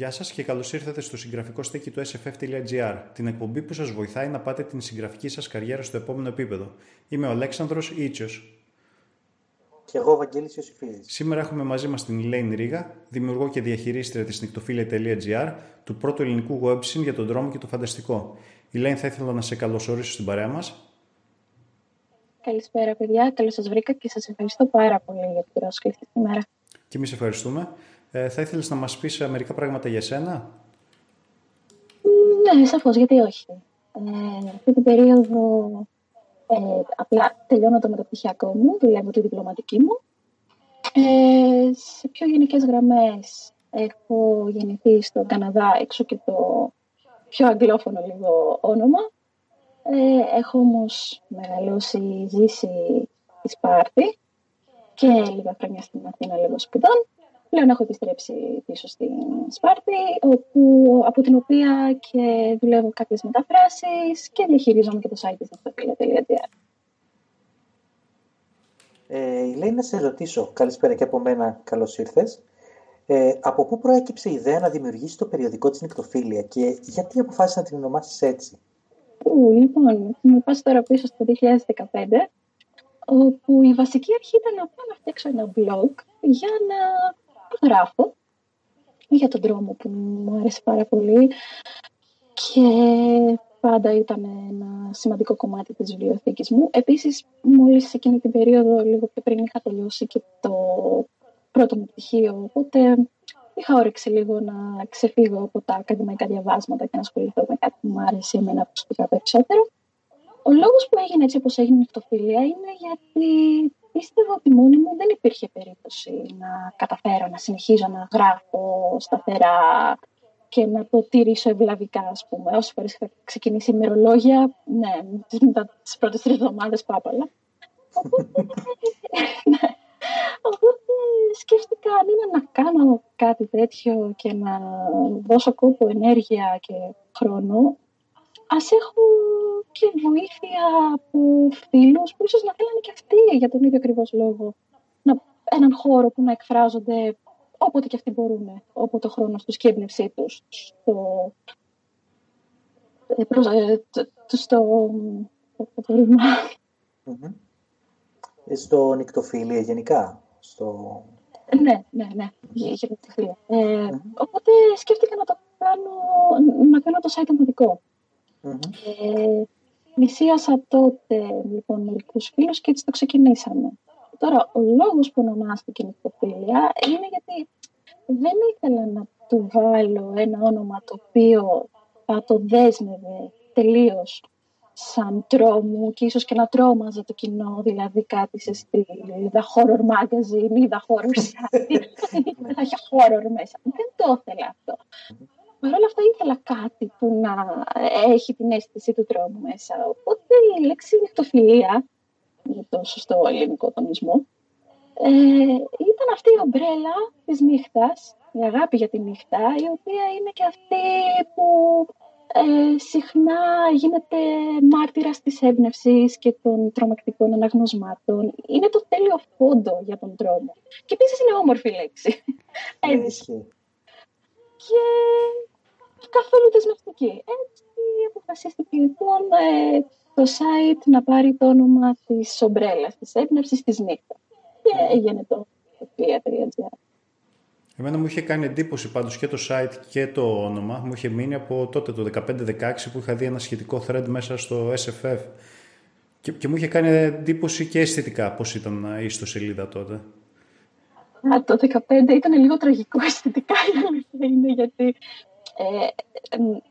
Γεια σας και καλώς ήρθατε στο συγγραφικό στέκι του sff.gr, την εκπομπή που σας βοηθάει να πάτε την συγγραφική σας καριέρα στο επόμενο επίπεδο. Είμαι ο Αλέξανδρος Ήτσιος. Και εγώ, Βαγγέλης Ιωσήφιδης. Σήμερα έχουμε μαζί μας την Λέιν Ρίγα, δημιουργό και διαχειρίστρια της νυκτοφίλια.gr, του πρώτου ελληνικού website για τον δρόμο και το φανταστικό. Η Λέιν θα ήθελα να σε καλωσορίσω στην παρέα μας. Καλησπέρα, παιδιά. Καλώς σας βρήκα και σας ευχαριστώ πάρα πολύ για την πρόσκληση σήμερα. Και εμείς ευχαριστούμε. Ε, θα ήθελες να μας πεις μερικά πράγματα για σένα; Ναι, σαφώς, γιατί όχι. Ε, αυτή την περίοδο ε, απλά τελειώνω το μεταπτυχιακό μου, δουλεύω τη διπλωματική μου. Ε, σε πιο γενικές γραμμές έχω γεννηθεί στον Καναδά, έξω και το πιο αγγλόφωνο λίγο όνομα. Ε, έχω όμως μεγαλώσει, ζήσει στη Σπάρτη και λίγα χρόνια στην Αθήνα λίγο σπουδών. Πλέον έχω επιστρέψει πίσω στην Σπάρτη, όπου, από την οποία και δουλεύω κάποιες μεταφράσεις και διαχειρίζομαι και το site της ναυτοφίλια.gr. Ε, Λέει να σε ρωτήσω, καλησπέρα και από μένα, καλώς ήρθες. Ε, από πού προέκυψε η ιδέα να δημιουργήσεις το περιοδικό της Νικτοφίλια και γιατί αποφάσισες να την ονομάσεις έτσι; Ου, λοιπόν, θα πάω τώρα πίσω στο 2015, όπου η βασική αρχή ήταν να πάω να φτιάξω ένα blog για να γράφω για τον δρόμο που μου άρεσε πάρα πολύ και πάντα ήταν ένα σημαντικό κομμάτι της βιβλιοθήκης μου. Επίσης, μόλις εκείνη την περίοδο, λίγο πιο πριν, είχα τελειώσει και το πρώτο μου πτυχίο, οπότε είχα όρεξη λίγο να ξεφύγω από τα ακαδημαϊκά διαβάσματα και να ασχοληθώ με κάτι που μου άρεσε εμένα προσωπικά περισσότερο. Ο λόγος που έγινε έτσι όπως έγινε η νυχτοφίλια είναι γιατί πίστευα ότι μόνη μου δεν υπήρχε περίπτωση να καταφέρω να συνεχίζω να γράφω σταθερά και να το τηρήσω ευλαβικά, ας πούμε. Όσες φορές είχα ξεκινήσει ημερολόγια, ναι, μετά τις πρώτες τρεις εβδομάδες πάπαλα. Οπότε, ναι. Οπότε σκέφτηκα αν είναι να κάνω κάτι τέτοιο και να δώσω κόπο, ενέργεια και χρόνο, ας έχω και βοήθεια από φίλους που ίσως να θέλανε και αυτοί για τον ίδιο ακριβώς λόγο. Να, έναν χώρο που να εκφράζονται όποτε και αυτοί μπορούν, όποτε ο χρόνος τους και η έμπνευσή τους στο, ε, στο, ε, στο νικτοφίλια γενικά. Στο... Ναι, ναι, ναι, για νικτοφίλια. Ε, Οπότε σκέφτηκα να το κάνω, να κάνω το site μου δικό. Ε, Μισίασα τότε λοιπόν μερικούς φίλους και έτσι το ξεκινήσαμε. Τώρα, ο λόγος που ονομάστηκε νυχτοφίλια είναι γιατί δεν ήθελα να του βάλω ένα όνομα το οποίο θα το δέσμευε τελείως σαν τρόμου και ίσως και να τρόμαζε το κοινό, δηλαδή κάτι σε στυλ, είδα horror magazine, είδα horror site, θα είχε horror μέσα. Δεν το ήθελα αυτό. Παρ' όλα αυτά ήθελα κάτι που να έχει την αίσθηση του τρόμου μέσα. Οπότε η λέξη νυχτοφιλία, για το σωστό ελληνικό τονισμό, ε, ήταν αυτή η ομπρέλα της νύχτας, η αγάπη για τη νύχτα, η οποία είναι και αυτή που ε, συχνά γίνεται μάρτυρας της έμπνευσης και των τρομακτικών αναγνωσμάτων. Είναι το τέλειο φόντο για τον τρόμο. Και επίσης είναι όμορφη λέξη. Έτσι. Και καθόλου δεσμευτική. Έτσι αποφασίστηκε λοιπόν ε, το site να πάρει το όνομα της ομπρέλας, της έμπνευσης της νύχτας. Και έγινε το .gr. Εμένα μου είχε κάνει εντύπωση πάντως και το site και το όνομα. Μου είχε μείνει από τότε το 15-16 που είχα δει ένα σχετικό thread μέσα στο SFF. Και, και μου είχε κάνει εντύπωση και αισθητικά πώς ήταν η ιστοσελίδα τότε. Α, το 15 ήταν λίγο τραγικό αισθητικά είναι γιατί ε,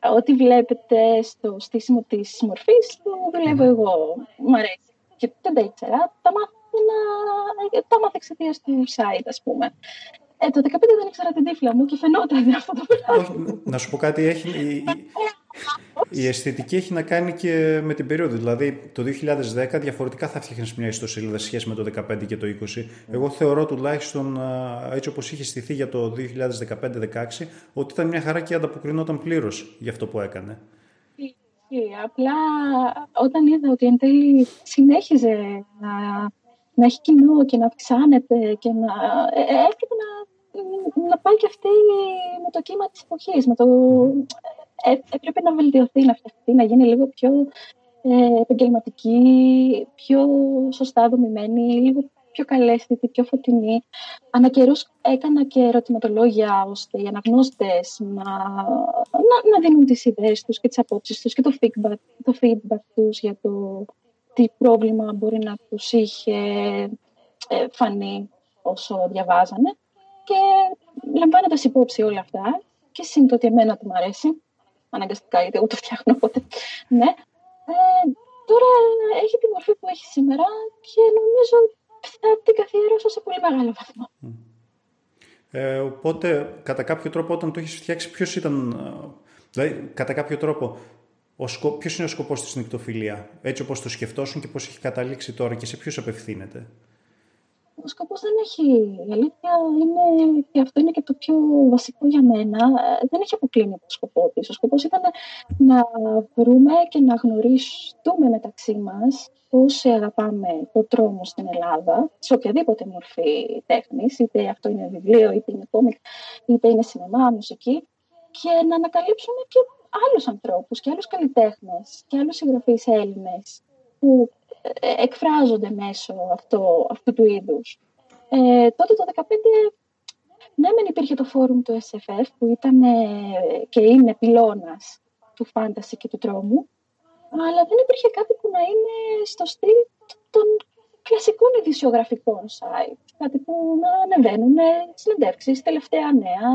ό,τι βλέπετε στο στήσιμο της μορφής το δουλεύω εγώ. Μου αρέσει. Και δεν τα ήξερα. Τα μάθα, τα μάθα εξαιτίας του site, ας πούμε. Ε, το 15 δεν ήξερα την τύφλα μου και φαινόταν αυτό το πράγμα. Να σου πω κάτι, έχει, η, η, αισθητική έχει να κάνει και με την περίοδο. Δηλαδή, το 2010 διαφορετικά θα φτιάχνει μια ιστοσελίδα σε σχέση με το 2015 και το 20. Εγώ θεωρώ τουλάχιστον έτσι όπως είχε στηθεί για το 2015-16 ότι ήταν μια χαρά και ανταποκρινόταν πλήρως για αυτό που έκανε. Απλά όταν είδα ότι εν τέλει συνέχιζε να, να έχει κοινό και να αυξάνεται και να ε, ε, έρχεται να να πάει και αυτή με το κύμα της εποχής. Με το... Ε, έπρεπε να βελτιωθεί, να φτιαχτεί, να γίνει λίγο πιο ε, επαγγελματική, πιο σωστά δομημένη, λίγο πιο καλέσθητη, πιο φωτεινή. Ανά καιρούς έκανα και ερωτηματολόγια ώστε οι αναγνώστες να, να, να δίνουν τις ιδέες τους και τις απόψεις τους και το feedback, το feedback τους για το τι πρόβλημα μπορεί να τους είχε ε, φανεί όσο διαβάζανε. Και λαμβάνοντας υπόψη όλα αυτά και σύντομα ότι εμένα του μου αρέσει, αναγκαστικά γιατί εγώ το φτιάχνω οπότε, ναι, ε, τώρα έχει τη μορφή που έχει σήμερα και νομίζω θα την καθιερώσω σε πολύ μεγάλο βαθμό. Ε, οπότε, κατά κάποιο τρόπο, όταν το έχεις φτιάξει, ποιος ήταν. Δηλαδή, κατά κάποιο τρόπο, ο σκο... ποιος είναι ο σκοπός της νυκτοφιλία, έτσι όπως το σκεφτόσουν και πώς έχει καταλήξει τώρα και σε ποιους απευθύνεται; Ο σκοπός δεν έχει. Η αλήθεια είναι, και αυτό είναι και το πιο βασικό για μένα, ε, δεν έχει αποκλίνει το σκοπό της. Ο σκοπός ήταν να βρούμε και να γνωριστούμε μεταξύ μας όσοι αγαπάμε το τρόμο στην Ελλάδα, σε οποιαδήποτε μορφή τέχνης, είτε αυτό είναι βιβλίο, είτε είναι κόμικ, είτε είναι σινεμά, μουσική, και να ανακαλύψουμε και άλλους ανθρώπους και άλλους καλλιτέχνες και άλλους συγγραφείς Έλληνες που ε, εκφράζονται μέσω αυτό, αυτού του είδους. Ε, τότε το 2015 ναι, μεν υπήρχε το φόρουμ του SFF που ήταν και είναι πυλώνας του φάνταση και του τρόμου, αλλά δεν υπήρχε κάτι που να είναι στο στυλ των κλασικών ειδησιογραφικών site. Κάτι που να ανεβαίνουν συνεντεύξεις, τελευταία νέα,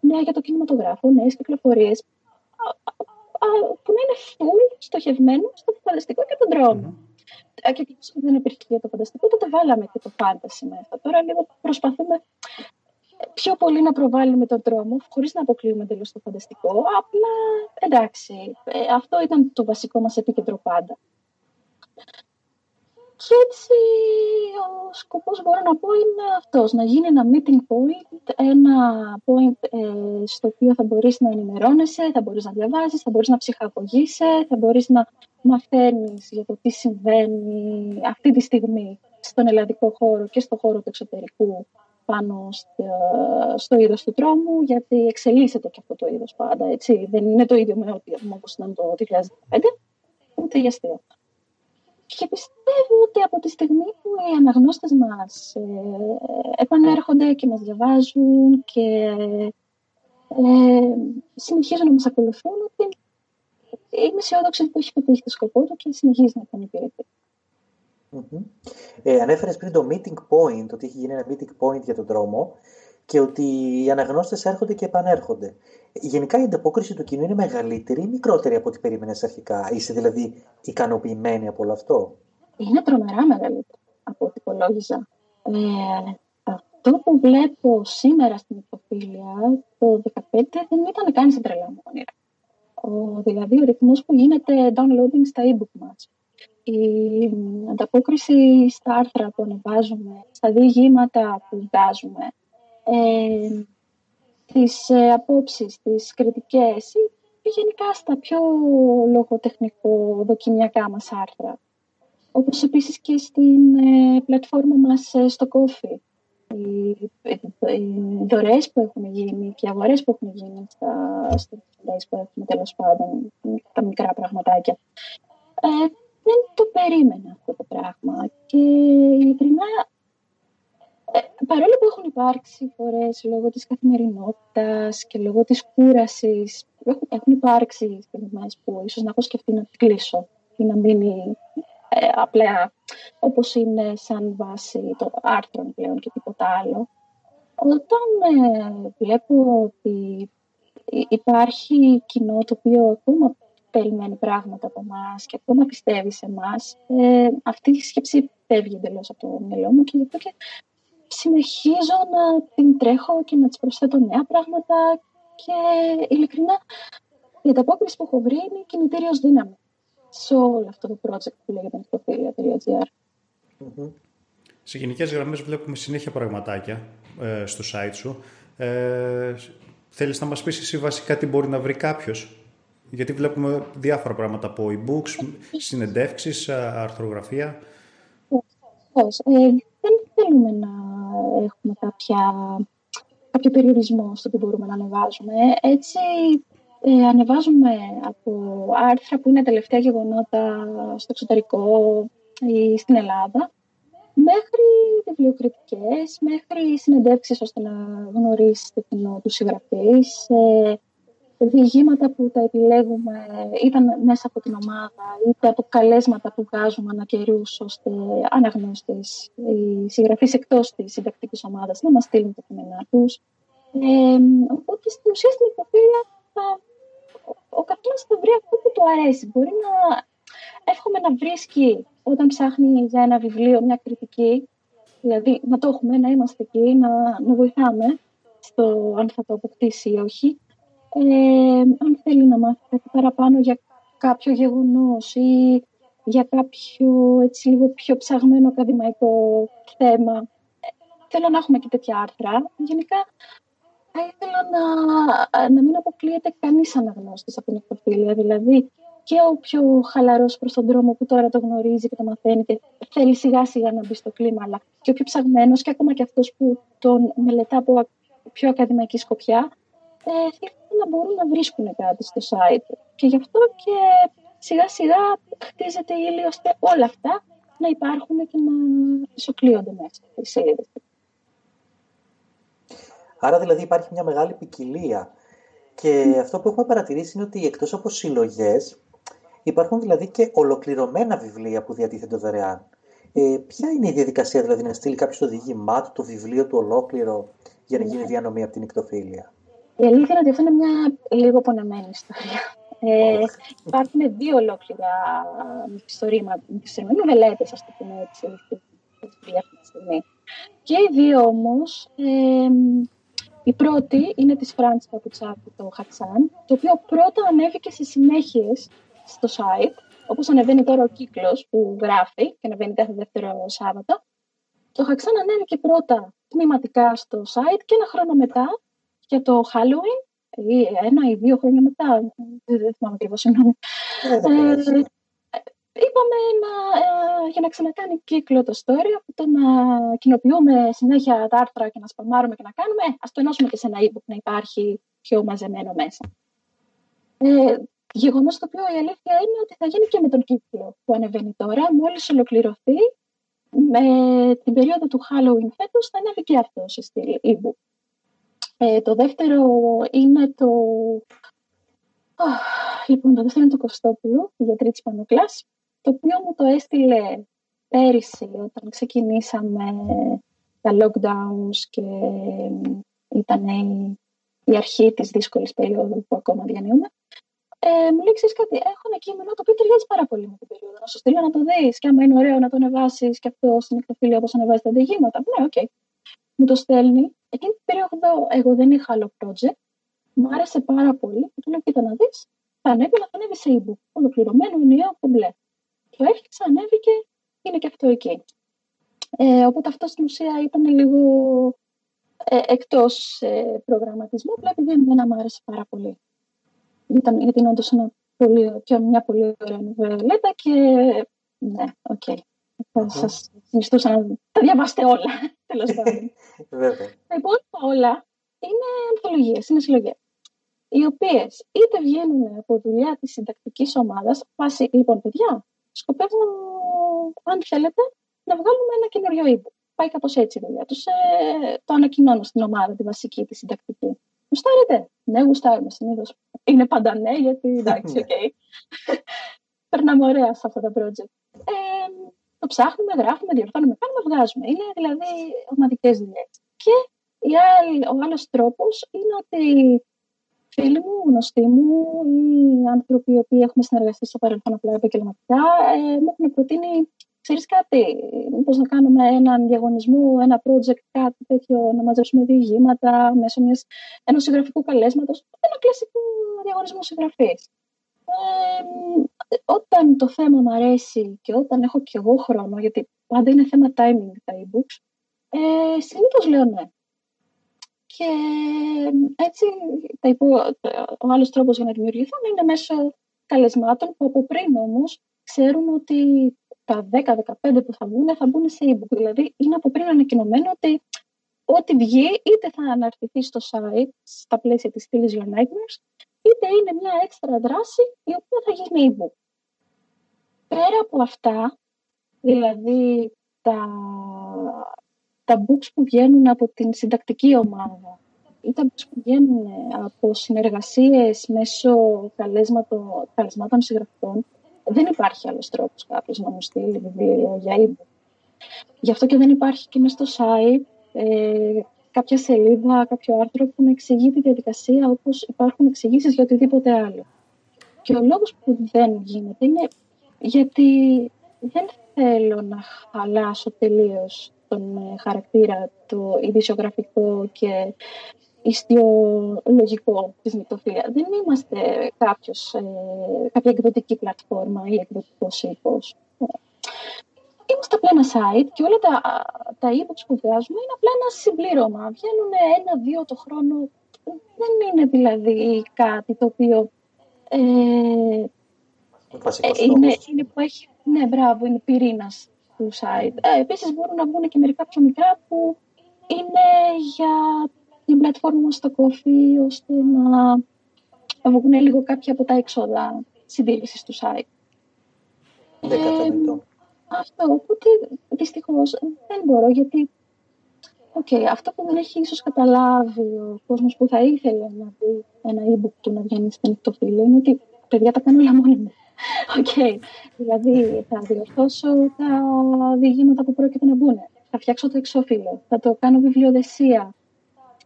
νέα για το κινηματογράφο, νέες κυκλοφορίες. Που να είναι full στοχευμένο στο φανταστικό και τον τρόμο και δεν υπήρχε για το φανταστικό, τότε βάλαμε και το φάνταση μέσα. Τώρα λίγο προσπαθούμε πιο πολύ να προβάλλουμε τον τρόμο, χωρίς να αποκλείουμε εντελώς το φανταστικό. Απλά, εντάξει, ε, αυτό ήταν το βασικό μας επίκεντρο πάντα. Και έτσι ο σκοπός μπορώ να πω είναι αυτός, να γίνει ένα meeting point, ένα point ε, στο οποίο θα μπορείς να ενημερώνεσαι, θα μπορείς να διαβάζεις, θα μπορείς να ψυχαγωγείσαι, θα μπορείς να μαθαίνεις για το τι συμβαίνει αυτή τη στιγμή στον ελλαδικό χώρο και στον χώρο του εξωτερικού πάνω στο, στο είδος του τρόμου, γιατί εξελίσσεται και αυτό το είδος πάντα, έτσι. Δεν είναι το ίδιο με ό,τι όπως ήταν το 2015, ούτε για αστείο. Και πιστεύω ότι από τη στιγμή που οι αναγνώστες μας ε, επανέρχονται και μας διαβάζουν και ε, συνεχίζουν να μας ακολουθούν, ότι είμαι αισιόδοξη ότι έχει πετύχει το σκοπό του και συνεχίζει να τον υπηρετεί. Mm-hmm. Ε, ανέφερες πριν το meeting point, ότι έχει γίνει ένα meeting point για τον δρόμο και ότι οι αναγνώστες έρχονται και επανέρχονται. Γενικά η ανταπόκριση του κοινού είναι μεγαλύτερη ή μικρότερη από ό,τι περίμενες αρχικά; Είσαι δηλαδή ικανοποιημένη από όλο αυτό; Είναι τρομερά μεγαλύτερη από ό,τι υπολόγιζα. Ε, αυτό που βλέπω σήμερα στην υποφίλια το 2015 δεν ήταν καν σε τρελά μου όνειρα. Ο, δηλαδή ο ρυθμός που γίνεται downloading στα e-book μας. Η ανταπόκριση στα άρθρα που ανεβάζουμε, στα διηγήματα που βγάζουμε, ε, τις ε, απόψεις, τις κριτικές ή γενικά στα πιο λογοτεχνικό δοκιμιακά μας άρθρα. Όπως επίσης και στην ε, πλατφόρμα μας ε, στο Coffee. Οι, οι δωρεές που έχουν γίνει και οι αγορές που έχουν γίνει στα, στα που έχουμε τέλος πάντων, τα μικρά πραγματάκια. Ε, δεν το περίμενα αυτό το πράγμα και ειλικρινά ε, παρόλο που έχουν υπάρξει φορές λόγω της καθημερινότητας και λόγω της κούρασης, έχουν, έχουν υπάρξει στιγμές που ίσως να έχω σκεφτεί να την κλείσω ή να μείνει ε, απλά όπως είναι σαν βάση το άρθρο πλέον και τίποτα άλλο. Όταν ε, βλέπω ότι υπάρχει κοινό το οποίο ακόμα περιμένει πράγματα από εμάς και ακόμα πιστεύει σε εμάς, ε, αυτή η σκέψη φεύγει εντελώς από το μυαλό μου και γι' αυτό και συνεχίζω να την τρέχω και να της προσθέτω νέα πράγματα και ειλικρινά η ανταπόκριση που έχω βρει είναι κινητήριος δύναμη σε όλο αυτό το project που λέγεται νεκτοφίλια.gr. Mm-hmm. Σε γενικές γραμμές βλέπουμε συνέχεια πραγματάκια ε, στο site σου. Ε, θέλεις να μας πεις εσύ βασικά τι μπορεί να βρει κάποιος. Γιατί βλέπουμε διάφορα πράγματα από e-books, συνεντεύξεις, αρθρογραφία. Ε, δεν θέλουμε να έχουμε κάποια κάποιο περιορισμό στο τι μπορούμε να ανεβάζουμε. Έτσι, ε, ανεβάζουμε από άρθρα που είναι τελευταία γεγονότα στο εξωτερικό ή στην Ελλάδα, μέχρι βιβλιοκριτικές, μέχρι συνεντεύξεις ώστε να γνωρίσει το κοινό του συγγραφείς, ε, διηγήματα που τα επιλέγουμε ήταν μέσα από την ομάδα, είτε από καλέσματα που βγάζουμε ανά καιρούς, ώστε αναγνώστες, οι συγγραφείς εκτός της συντακτικής ομάδας να μας στείλουν τα κείμενά τους. Ε, οπότε στην ουσία στην υποφίλια ο καθένας θα βρει αυτό που του αρέσει. Μπορεί να εύχομαι να βρίσκει όταν ψάχνει για ένα βιβλίο μια κριτική, δηλαδή να το έχουμε, να είμαστε εκεί, να, να βοηθάμε στο αν θα το αποκτήσει ή όχι. Ε, αν θέλει να μάθει κάτι παραπάνω για κάποιο γεγονός ή για κάποιο έτσι λίγο πιο ψαγμένο ακαδημαϊκό θέμα. Ε, θέλω να έχουμε και τέτοια άρθρα. Γενικά θα ήθελα να, να μην αποκλείεται κανείς αναγνώστης από την εκποφίλια. Δηλαδή και ο πιο χαλαρός προς τον δρόμο που τώρα το γνωρίζει και το μαθαίνει και θέλει σιγά σιγά να μπει στο κλίμα, αλλά και ο πιο ψαγμένος και ακόμα και αυτός που τον μελετά από πιο ακαδημαϊκή σκοπιά, ε, θέλουν να μπορούν να βρίσκουν κάτι στο site. Και γι' αυτό και σιγά σιγά χτίζεται η ύλη ώστε όλα αυτά να υπάρχουν και να ισοκλείονται μέσα στις σελίδες. Άρα δηλαδή υπάρχει μια μεγάλη ποικιλία. Και αυτό που έχουμε παρατηρήσει είναι ότι εκτός από συλλογές, υπάρχουν δηλαδή και ολοκληρωμένα βιβλία που διατίθενται δωρεάν. Ε, ποια είναι η διαδικασία δηλαδή να στείλει κάποιος το διήγημά του, το βιβλίο του ολόκληρο για να γίνει ναι. διανομή από την εκτοφίλια. Η αλήθεια είναι ότι αυτό είναι μια λίγο πονεμένη ιστορία. Ε, υπάρχουν δύο ολόκληρα μυθιστορήματα, μελέτες, ας το πούμε έτσι, αυτή τη στιγμή. Και οι δύο όμως ε, η πρώτη είναι της Φράντς Παπουτσάκου, το Χατσάν, το οποίο πρώτα ανέβηκε σε συνέχειες στο site, όπως ανεβαίνει τώρα ο κύκλος που γράφει και ανεβαίνει κάθε δεύτερο Σάββατο. Το Χατσάν ανέβηκε πρώτα τμηματικά στο site και ένα χρόνο μετά για το Halloween, ή ένα ή δύο χρόνια μετά, δεν θυμάμαι ακριβώς, συγγνώμη. Ε, είπαμε να, ε, για να ξανακάνει κύκλο το story από το να κοινοποιούμε συνέχεια τα άρθρα και να σπαμάρουμε και να κάνουμε, ε, ας το ενώσουμε και σε ένα ebook να υπάρχει πιο μαζεμένο μέσα. Ε, Γεγονός το οποίο η αλήθεια είναι ότι θα γίνει και με τον κύκλο που ανεβαίνει τώρα. Μόλις ολοκληρωθεί, με την περίοδο του Halloween φέτος θα ανέβει και αυτός σε στυλ ebook. Ε, το δεύτερο είναι το. λοιπόν, το δεύτερο είναι το Κωστόπουλο, οι γιατροί της Πανούκλας, το οποίο μου το έστειλε πέρυσι όταν ξεκινήσαμε τα lockdowns και ήταν η αρχή της δύσκολης περίοδου που ακόμα διανύουμε. Ε, μου λέει, κάτι, έχω ένα κείμενο το οποίο ταιριάζει πάρα πολύ με την περίοδο. Να σου στείλω να το δεις. Και άμα είναι ωραίο να το ανεβάσεις και αυτό στην Nyctophilia όπως ανεβάζεις τα διηγήματα. Ναι, OK. Okay. Μου το στέλνει. Εκείνη την περίοδο εγώ δεν είχα άλλο project. Μου άρεσε πάρα πολύ. Και του λέω, κοίτα να δεις. Θα ανέβει, αλλά θα ανέβει σε ebook. Ολοκληρωμένο, ενιαίο, κομπλέ. Το έφτιαξα, ανέβηκε, είναι και αυτό εκεί. Ε, οπότε αυτό στην ουσία ήταν λίγο ε, εκτός ε, προγραμματισμού, απλά επειδή εμένα μου άρεσε πάρα πολύ. Ήταν, γιατί είναι όντως ένα πολύ, και μια πολύ ωραία νουβελέτα και ναι, OK. Okay. Θα σας συνιστούσα να τα διαβάσετε όλα, τέλος πάντων. Τα υπόλοιπα όλα είναι ανθολογίες, είναι συλλογές οι οποίες είτε βγαίνουν από δουλειά της συντακτικής ομάδας, βάσει λοιπόν, παιδιά, σκοπεύω, αν θέλετε, να βγάλουμε ένα καινούριο ebook. Πάει κάπως έτσι η δουλειά τους. Ε, το ανακοινώνω στην ομάδα, τη βασική, τη συντακτική. Γουστάρετε; Ναι, γουστάρουμε συνήθως. Είναι πάντα ναι, γιατί εντάξει, OK. Okay. Περνάμε ωραία σε αυτά τα project. Ε, το ψάχνουμε, γράφουμε, διορθώνουμε, κάνουμε, βγάζουμε. Είναι δηλαδή ομαδικές δουλειές. Και ο άλλος τρόπος είναι ότι φίλοι μου, γνωστοί μου ή άνθρωποι οι οποίοι έχουμε συνεργαστεί στο παρελθόν απλά επαγγελματικά ε, μου έχουν προτείνει, ξέρεις κάτι, μήπως να κάνουμε έναν διαγωνισμό, ένα project, κάτι τέτοιο, να μαζέψουμε διηγήματα μέσω μιας, ενός συγγραφικού καλέσματος, ένα κλασικό διαγωνισμό συγγραφής. Ε, όταν το θέμα μου αρέσει και όταν έχω κι εγώ χρόνο, γιατί πάντα είναι θέμα timing τα e-books, ε, συνήθως λέω ναι. Και έτσι ο άλλος τρόπος για να δημιουργηθούν είναι μέσω καλεσμάτων που από πριν όμως ξέρουν ότι τα 10-15 που θα μπουν θα μπουν σε e-book. Δηλαδή είναι από πριν ανακοινωμένο ότι ό,τι βγει είτε θα αναρτηθεί στο site στα πλαίσια της στήλης Your Nightmares, είτε είναι μια έξτρα δράση η οποία θα γίνει e-book. Πέρα από αυτά, δηλαδή τα, τα books που βγαίνουν από την συντακτική ομάδα ή τα books που βγαίνουν από συνεργασίες μέσω καλεσμάτων συγγραφών, δεν υπάρχει άλλος τρόπος κάποιος να μου στείλει βιβλίο για e-book. Γι' αυτό και δεν υπάρχει και μέσα στο site ε, κάποια σελίδα, κάποιο άρθρο που να εξηγεί τη διαδικασία όπως υπάρχουν εξηγήσεις για οτιδήποτε άλλο. Και ο λόγος που δεν γίνεται είναι γιατί δεν θέλω να χαλάσω τελείως τον ε, χαρακτήρα, το ειδησιογραφικό και ιστιολογικό της νυχτοφύλια. Δεν είμαστε κάποιος, ε, κάποια εκδοτική πλατφόρμα ή εκδοτικός οίκος. Είμαστε απλά ένα site και όλα τα, τα e-books που βγάζουμε είναι απλά ένα συμπλήρωμα. Βγαίνουν ένα-δύο το χρόνο. Δεν είναι δηλαδή κάτι το οποίο ε, ε, είναι, είναι που έχει, ναι, μπράβο, είναι πυρήνας του site. Ε, Επίσης μπορούν να βγουν και μερικά πιο μικρά που είναι για την πλατφόρμα στο κόφι, ώστε να βγουν λίγο κάποια από τα έξοδα συντήρησης του site. Δεν ε, αυτό, οπότε δυστυχώς δεν μπορώ γιατί okay, αυτό που δεν έχει ίσως καταλάβει ο κόσμος που θα ήθελε να δει ένα e-book του να βγαίνει στην νυχτοφύλλη είναι ότι παιδιά τα κάνω όλα μόνοι μου. Okay. Δηλαδή θα διορθώσω τα διηγήματα που πρόκειται να μπουν. Θα φτιάξω το εξώφυλλο. Θα το κάνω βιβλιοδεσία.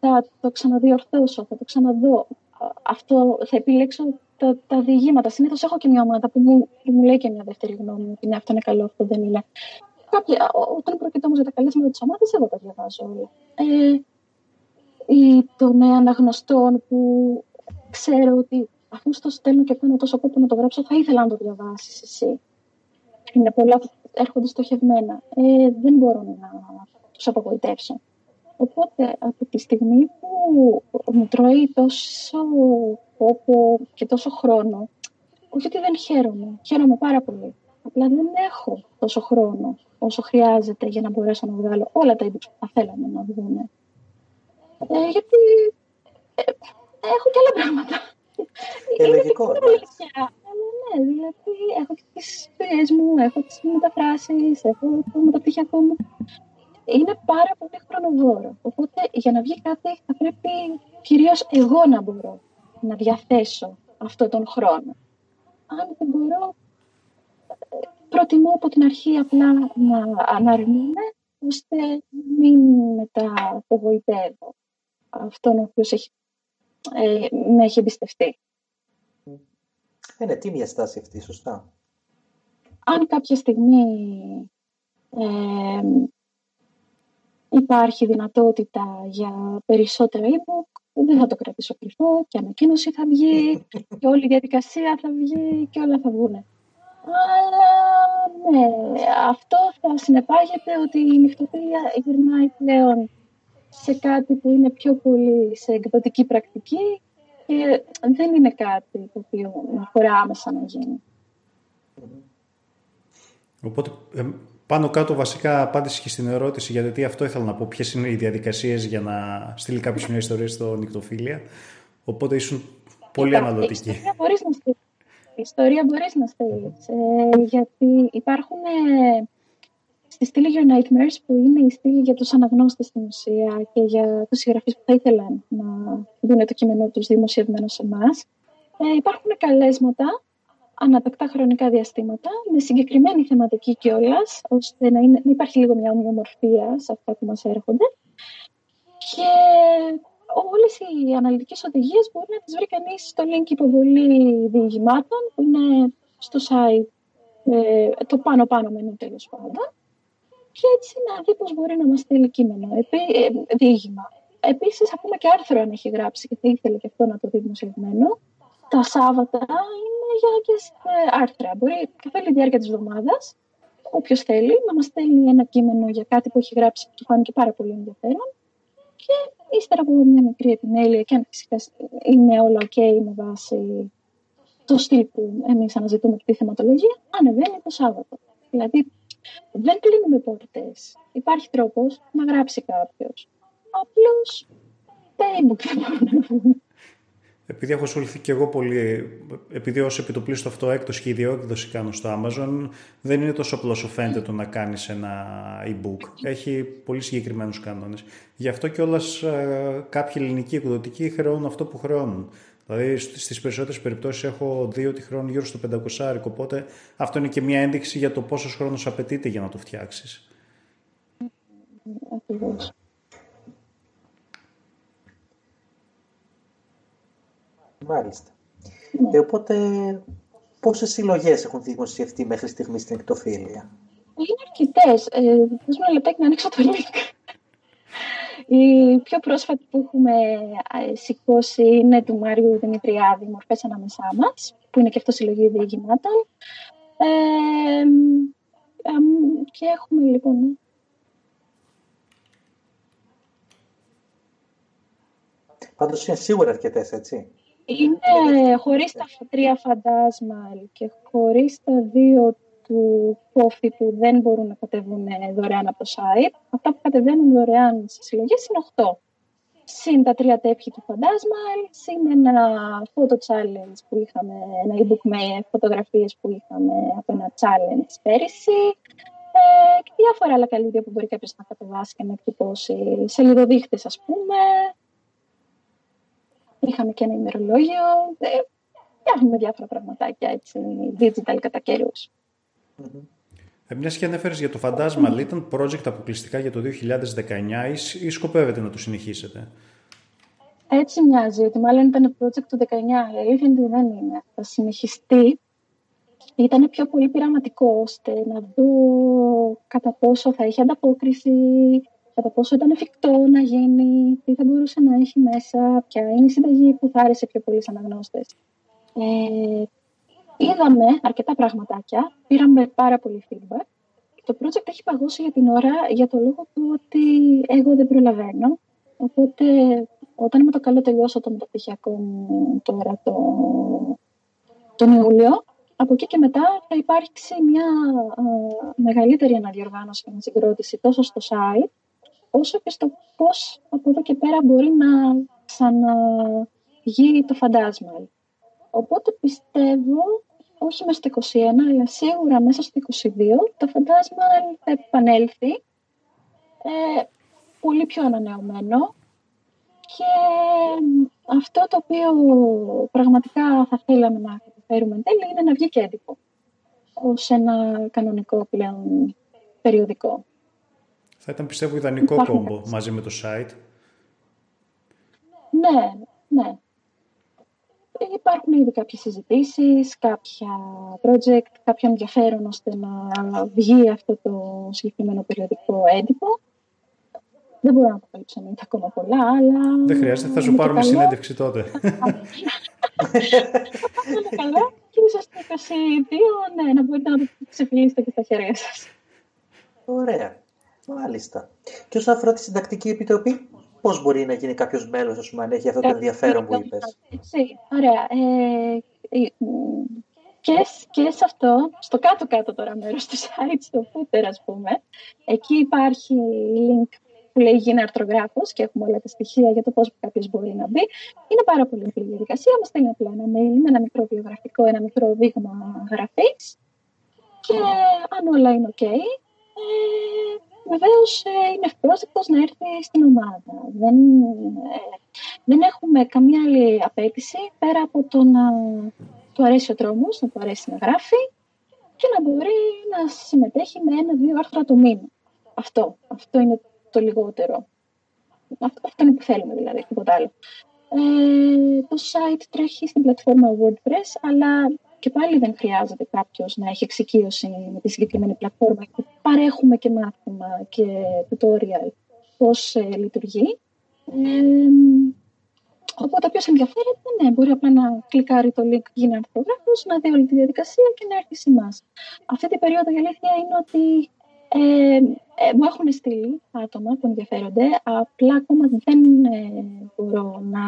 Θα το ξαναδιορθώσω. Θα το ξαναδώ. Αυτό θα επιλέξω τα, τα διηγήματα. Συνήθως έχω και μια ομάδα που μου, που μου λέει και μια δεύτερη γνώμη ότι ναι, αυτό είναι καλό, αυτό δεν είναι. Κάποια, όταν πρόκειται όμως για τα καλέσματα της ομάδας, εγώ τα διαβάζω όλα. Ε, ή των αναγνωστών που ξέρω ότι αφού στο στέλνω και κάνω τόσο κόπο να το γράψω, θα ήθελα να το διαβάσεις εσύ. Είναι πολλά που έρχονται στοχευμένα. Ε, δεν μπορώ να τους απογοητεύσω. Οπότε από τη στιγμή που μου τρώει τόσο κόπο και τόσο χρόνο, όχι ότι δεν χαίρομαι, χαίρομαι πάρα πολύ. Απλά δεν έχω τόσο χρόνο όσο χρειάζεται για να μπορέσω να βγάλω όλα τα είδη που θα θέλαμε να βγουν. Ε, γιατί ε, έχω και άλλα πράγματα. Ε, λογικό. Είναι ναι, δηλαδή έχω και τις δουλειές μου, έχω τις μεταφράσεις, έχω το μεταπτυχιακό μου είναι πάρα πολύ χρονοβόρο. Οπότε για να βγει κάτι θα πρέπει κυρίως εγώ να μπορώ να διαθέσω αυτό τον χρόνο. Αν δεν μπορώ, προτιμώ από την αρχή απλά να αναρνούμε, ώστε μην μετά απογοητεύω αυτόν ο οποίος ε, με έχει εμπιστευτεί. Είναι τίμια στάση αυτή, σωστά. Αν κάποια στιγμή ε, υπάρχει δυνατότητα για περισσότερα e-book, δεν θα το κρατήσω κρυφό και ανακοίνωση θα βγει και όλη η διαδικασία θα βγει και όλα θα βγουν. Αλλά ναι, αυτό θα συνεπάγεται ότι η νυχτοφίλια γυρνάει πλέον σε κάτι που είναι πιο πολύ σε εκδοτική πρακτική και δεν είναι κάτι το οποίο αφορά άμεσα να γίνει. Οπότε πάνω κάτω βασικά απάντηση και στην ερώτηση γιατί αυτό ήθελα να πω ποιες είναι οι διαδικασίες για να στείλει κάποιος μια ιστορία στο νυχτοφίλια. Οπότε ήσουν πολύ αναλυτική. Ιστορία μπορείς να στείλεις. Ιστορία μπορείς να στείλεις. Ε, γιατί υπάρχουν ε, στη στήλη Your Nightmares που είναι η στήλη για τους αναγνώστες στην ουσία και για τους συγγραφείς που θα ήθελαν να δουν το κείμενό τους δημοσιευμένο σε εμάς. Ε, υπάρχουν καλέσματα ανατακτά χρονικά διαστήματα, με συγκεκριμένη θεματική κιόλας, ώστε να, είναι, να υπάρχει λίγο μια ομοιομορφία σε αυτά που μας έρχονται. Και όλες οι αναλυτικές οδηγίες μπορεί να τις βρει κανείς στο link υποβολή διηγημάτων, που είναι στο site ε, το πάνω-πάνω μενού τέλος πάντων. Και έτσι να δει πώς μπορεί να μας στείλει κείμενο, επί, ε, διήγημα. Επίσης, θα πούμε και άρθρο αν έχει γράψει και θα ήθελε και αυτό να το δει δημοσιευμένο τα Σάββατα είναι για και άρθρα. Μπορεί καθ' όλη τη διάρκεια της εβδομάδας, όποιος θέλει, να μας στέλνει ένα κείμενο για κάτι που έχει γράψει που του φάνηκε πάρα πολύ ενδιαφέρον. Και ύστερα από μια μικρή επιμέλεια, και αν φυσικά είναι όλα OK με βάση το στυλ που εμείς αναζητούμε και τη θεματολογία, ανεβαίνει το Σάββατο. Δηλαδή, δεν κλείνουμε πόρτες. Υπάρχει τρόπος να γράψει κάποιος. απλώς τα e-book δεν μπορούν να βγουν. Επειδή έχω ασχοληθεί και εγώ πολύ, επειδή ως επιτοπλίστο αυτό έκτος και ιδιόεκδοση κάνω στο Amazon, δεν είναι τόσο απλός όσο φαίνεται το να κάνεις ένα e-book. Έχει πολύ συγκεκριμένους κανόνες. Γι' αυτό και όλας ε, κάποιοι ελληνικοί εκδοτικοί χρεώνουν αυτό που χρεώνουν. Δηλαδή στις περισσότερες περιπτώσεις έχω δει ότι χρεώνουν γύρω στο 500 οπότε αυτό είναι και μια ένδειξη για το πόσος χρόνος απαιτείται για να το φτιάξεις. Ακριβώς. Μάλιστα. Ναι. Ε, οπότε, πόσες συλλογές έχουν δημοσιευτεί μέχρι στιγμής στην εκτοφίλια. Είναι αρκετές. Ε, Δες μου ένα λεπτάκι να ανοίξω το link. Η πιο πρόσφατη που έχουμε ε, σηκώσει είναι του Μάριου Δημητριάδη, «Μορφές ανάμεσά μας», που είναι και αυτός συλλογή διηγημάτων. Ε, και έχουμε λοιπόν... Πάντως είναι σίγουρα αρκετές, έτσι. Είναι χωρίς τα τρία φαντάσμα και χωρίς τα δύο του κόφτη που δεν μπορούν να κατεβούν δωρεάν από το site. Αυτά που κατεβαίνουν δωρεάν στι συλλογές είναι 8. Συν τα τρία τέπια του φαντάσμα, συν ένα photo challenge που είχαμε, ένα e-book με φωτογραφίες που είχαμε από ένα challenge πέρυσι ε, και διάφορα άλλα καλύδια που μπορεί κάποιος να κατεβάσει και να εκτυπώσει σελίδοδείχτες ας πούμε. Είχαμε και ένα ημερολόγιο. Ε, φτιάχνουμε διάφορα πραγματάκια έτσι, digital κατά καιρούς. Ε, Μιας και ανέφερες για το φαντάσμα, αλλά ήταν project αποκλειστικά για το 2019 ή σκοπεύετε να το συνεχίσετε; Έτσι μοιάζει, ότι μάλλον ήταν project του 19, η αλήθεια είναι ότι δεν είναι. Θα συνεχιστεί. Ήταν πιο πολύ πειραματικό, ώστε να δω κατά πόσο θα είχε ανταπόκριση, κατά πόσο ήταν εφικτό να γίνει, τι θα μπορούσε να έχει μέσα, ποια είναι η συνταγή που θα άρεσε πιο πολύ σαν αναγνώστες. Ε, Είδαμε αρκετά πραγματάκια, πήραμε πάρα πολύ feedback. Το project έχει παγώσει για την ώρα για το λόγο του ότι εγώ δεν προλαβαίνω. Οπότε όταν με το καλό τελειώσω το μεταπτυχιακό μου τώρα το, τον Ιούλιο, από εκεί και μετά θα υπάρξει μια μεγαλύτερη αναδιοργάνωση και συγκρότηση τόσο στο site, όσο και στο πώς από εδώ και πέρα μπορεί να ξαναγεί το φαντάσμα. Οπότε πιστεύω όχι μέσα στο 21, αλλά σίγουρα μέσα στο 22, το φαντάσμα θα επανέλθει ε, πολύ πιο ανανεωμένο και αυτό το οποίο πραγματικά θα θέλαμε να καταφέρουμε εν τέλει είναι να βγει και έντυπο ως ένα κανονικό πλέον περιοδικό. Θα ήταν πιστεύω ιδανικό κόμπο μαζί με το site. Ναι, ναι υπάρχουν ήδη κάποιες συζητήσεις, κάποια project, κάποιο ενδιαφέρον ώστε να βγει αυτό το συγκεκριμένο περιοδικό έντυπο. Δεν μπορώ να αποκαλύψω είναι ακόμα πολλά, αλλά... Δεν χρειάζεται, θα σου πάρουμε συνέντευξη τότε. είναι καλά και ίσως το 22, ναι, να μπορείτε να το ξεφυλίσετε και στα χέρια σας. Ωραία. Μάλιστα. Και όσον αφορά τη συντακτική επιτροπή, Πώς μπορεί να γίνει κάποιος μέλος, ας πούμε, αν έχει αυτό το ενδιαφέρον που είπες; Ωραία. Ε, ε, και, και σε αυτό, στο κάτω-κάτω τώρα μέρος του site, στο footer ας πούμε, εκεί υπάρχει link που λέει γίνει αρθρογράφος και έχουμε όλα τα στοιχεία για το πώς κάποιος μπορεί να μπει. Είναι πάρα πολύ απλή διαδικασία, μας στέλνει απλά ένα mail με ένα μικρό βιογραφικό, ένα μικρό δείγμα γραφής και αν όλα είναι ok, ε, βεβαίως ε, είναι ευπρόσδεκτος να έρθει στην ομάδα. Δεν, ε, δεν έχουμε καμία άλλη απέτηση πέρα από το να του αρέσει ο τρόμος, να του αρέσει να γράφει και να μπορεί να συμμετέχει με ένα-δύο άρθρα το μήνα. Αυτό, αυτό είναι το λιγότερο. Αυτό, αυτό είναι που θέλουμε δηλαδή, τίποτα άλλο. Ε, το site τρέχει στην πλατφόρμα WordPress, αλλά και πάλι δεν χρειάζεται κάποιος να έχει εξοικείωση με τη συγκεκριμένη πλατφόρμα και παρέχουμε και μάθημα και tutorial πώς ε, λειτουργεί. Ε, οπότε όποιος ενδιαφέρεται, ναι, μπορεί απλά να κλικάρει το link γίνει αρθρογράφος, να δει όλη τη διαδικασία και να έρθει σε εμάς. Αυτή την περίοδο η αλήθεια είναι ότι ε, ε, μου έχουν στείλει άτομα που ενδιαφέρονται, απλά ακόμα δεν ε, μπορώ να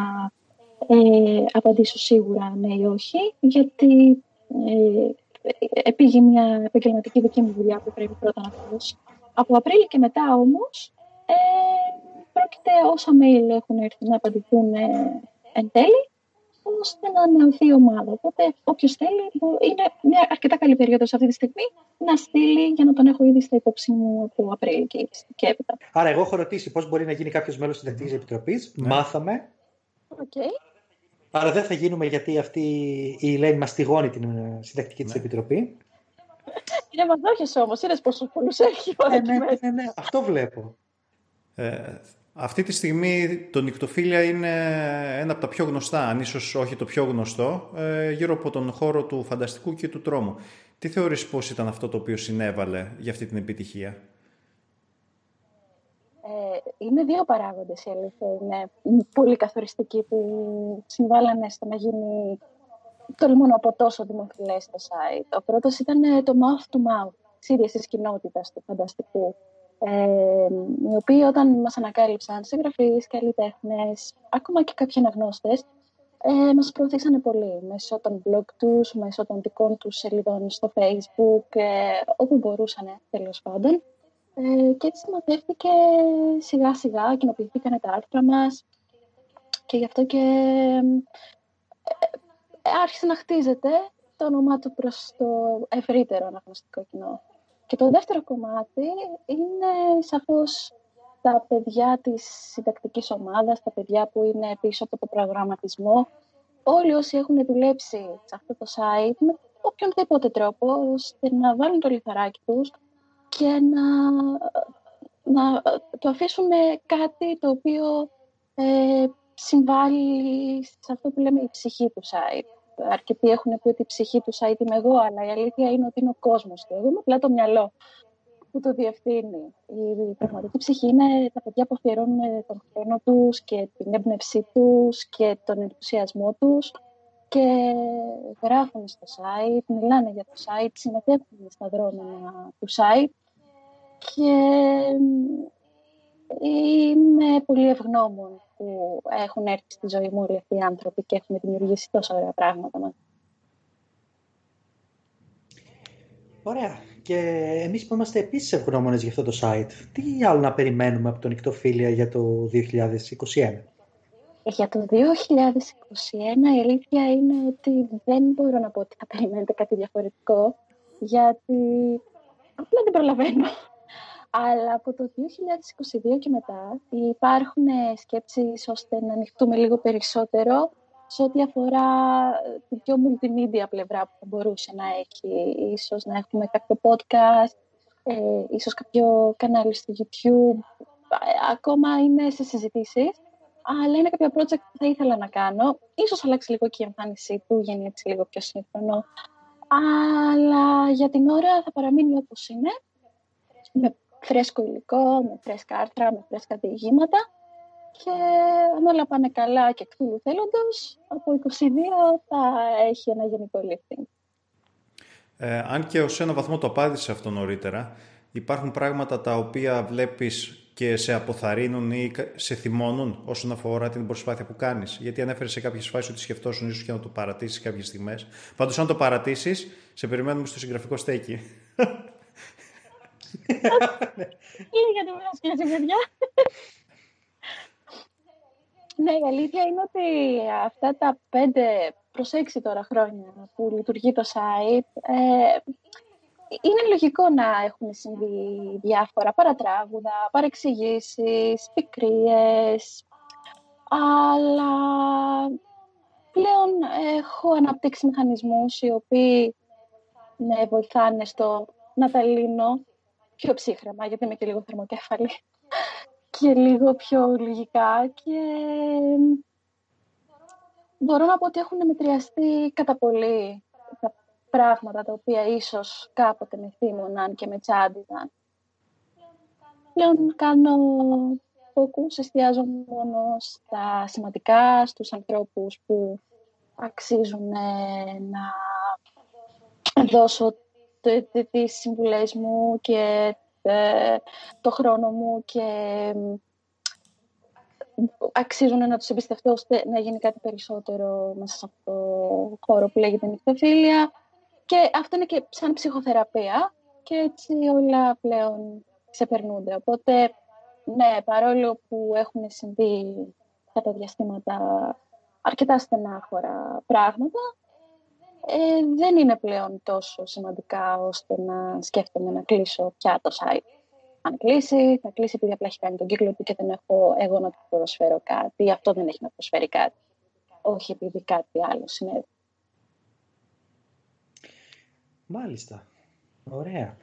ε, απαντήσω σίγουρα ναι ή όχι, γιατί ε, επήγε μια επαγγελματική δική μου δουλειά που πρέπει πρώτα να τελειώσει. Από Απρίλιο και μετά όμως ε, πρόκειται όσα mail έχουν έρθει να απαντηθούν ε, εν τέλει, ώστε να ανανεωθεί η ομάδα. Οπότε, όποιος θέλει, είναι μια αρκετά καλή περίοδος αυτή τη στιγμή να στείλει για να τον έχω ήδη στα υπόψη μου από Απρίλιο και, και έπειτα. Άρα, εγώ έχω ρωτήσει πώς μπορεί να γίνει κάποιος μέλος της Συντακτική Επιτροπής. Ναι. Μάθαμε. Okay. Άρα δεν θα γίνουμε γιατί αυτή η Ελένη μαστιγώνει την ε, Συντακτική ναι. τη Επιτροπή. Είναι μαζόχες όμως, είδες πόσου πολλούς έχει. Ε, ναι, ναι, ναι, ναι, αυτό βλέπω. Ε, αυτή τη στιγμή το νυκτοφίλια είναι ένα από τα πιο γνωστά, αν ίσως όχι το πιο γνωστό, ε, γύρω από τον χώρο του φανταστικού και του τρόμου. Τι θεωρείς πώς ήταν αυτό το οποίο συνέβαλε για αυτή την επιτυχία; Ε, είναι δύο παράγοντες η αλήθεια. Είναι πολύ καθοριστικοί που συμβάλλανε στο να γίνει μόνο από τόσο δημοφιλές το site. Ο πρώτος ήταν ε, το mouth to mouth της ίδιας της κοινότητας του φανταστικού ε, οι οποίοι όταν μας ανακάλυψαν συγγραφείς, καλλιτέχνες, ακόμα και κάποιοι αναγνώστες, ε, μας προωθήσανε πολύ μέσω των blog τους, μέσω των δικών τους σελίδων στο facebook, ε, όπου μπορούσαν τέλος πάντων. Ε, και έτσι μαθαίθηκε σιγά σιγά, κοινοποιηθήκαν τα άρθρα μας και γι' αυτό και ε, άρχισε να χτίζεται το όνομά του προς το ευρύτερο αναγνωστικό κοινό. Και το δεύτερο κομμάτι είναι σαφώς τα παιδιά της συντακτικής ομάδας, τα παιδιά που είναι πίσω από το προγραμματισμό, όλοι όσοι έχουν δουλέψει σε αυτό το site με οποιονδήποτε τρόπο, ώστε να βάλουν το λιθαράκι τους και να, να το αφήσουν κάτι το οποίο ε, συμβάλλει σε αυτό που λέμε η ψυχή του site αρκετοί έχουν πει ότι η ψυχή του site είμαι εγώ, αλλά η αλήθεια είναι ότι είναι ο κόσμος του. Εγώ είμαι απλά το μυαλό που το διευθύνει. Η πραγματική ψυχή είναι τα παιδιά που αφιερώνουν τον χρόνο τους και την έμπνευσή τους και τον ενθουσιασμό τους και γράφουν στο site, μιλάνε για το site, συμμετέχουν στα δρόμενα του site και είμαι πολύ ευγνώμων που έχουν έρθει στη ζωή μου όλοι αυτοί οι άνθρωποι και έχουν δημιουργήσει τόσο ωραία πράγματα μας. Ωραία. Και εμείς που είμαστε επίσης ευγνώμονες για αυτό το site, τι άλλο να περιμένουμε από τον Ικτοφίλια για το 2021. Για το 2021 η αλήθεια είναι ότι δεν μπορώ να πω ότι θα περιμένετε κάτι διαφορετικό, γιατί απλά δεν προλαβαίνω. Αλλά από το 2022 και μετά υπάρχουν σκέψεις ώστε να ανοιχτούμε λίγο περισσότερο σε ό,τι αφορά ε, την πιο multimedia πλευρά που θα μπορούσε να έχει. Ίσως να έχουμε κάποιο podcast, ε, ίσως κάποιο κανάλι στο YouTube. Ε, ακόμα είναι σε συζητήσεις, αλλά είναι κάποια project που θα ήθελα να κάνω. Ίσως αλλάξει λίγο και η εμφάνισή του, γίνει έτσι λίγο πιο σύγχρονο. Αλλά για την ώρα θα παραμείνει όπως είναι, με φρέσκο υλικό, με φρέσκα άρθρα, με φρέσκα διηγήματα και αν όλα πάνε καλά και εκ θέλοντος, από 22 θα έχει ένα γενικό lifting. Ε, αν και ως ένα βαθμό το απάντησε αυτό νωρίτερα, υπάρχουν πράγματα τα οποία βλέπεις και σε αποθαρρύνουν ή σε θυμώνουν όσον αφορά την προσπάθεια που κάνεις. Γιατί ανέφερες σε κάποιες φάσεις ότι σκεφτόσουν ίσως και να το παρατήσεις κάποιες στιγμές. Πάντως αν το παρατήσεις, σε περιμένουμε στο συγγραφικό στέκι. Είναι για την παιδιά. Ναι, η αλήθεια είναι ότι αυτά τα πέντε προς έξι τώρα χρόνια που λειτουργεί το site, ε, είναι λογικό να έχουν συμβεί διάφορα παρατράγουδα, παρεξηγήσεις, πικρίες, αλλά πλέον έχω αναπτύξει μηχανισμούς οι οποίοι με βοηθάνε στο να τα λύνω πιο ψύχρεμα, γιατί είμαι και λίγο θερμοκέφαλη και λίγο πιο λογικά και μπορώ να πω ότι έχουν μετριαστεί κατά πολύ τα πράγματα τα οποία ίσως κάποτε με θύμωναν και με τσάντιζαν. Πλέον κάνω focus, εστιάζω μόνο στα σημαντικά, στους ανθρώπους που αξίζουν να δώσω τις συμβουλές μου και ε, το χρόνο μου και αξίζουν να τους εμπιστευτώ ώστε να γίνει κάτι περισσότερο μέσα σε αυτό το χώρο που λέγεται νυχτοφίλια. Και αυτό είναι και σαν ψυχοθεραπεία και έτσι όλα πλέον ξεπερνούνται. Οπότε ναι, παρόλο που έχουν συμβεί κατά διαστήματα αρκετά στενάχωρα πράγματα, ε, δεν είναι πλέον τόσο σημαντικά ώστε να σκέφτομαι να κλείσω πια το site. Αν κλείσει, θα κλείσει επειδή απλά έχει κάνει τον κύκλο του και δεν έχω εγώ να του προσφέρω κάτι. Αυτό δεν έχει να προσφέρει κάτι. Όχι επειδή κάτι άλλο συνέβη. Μάλιστα. Ωραία.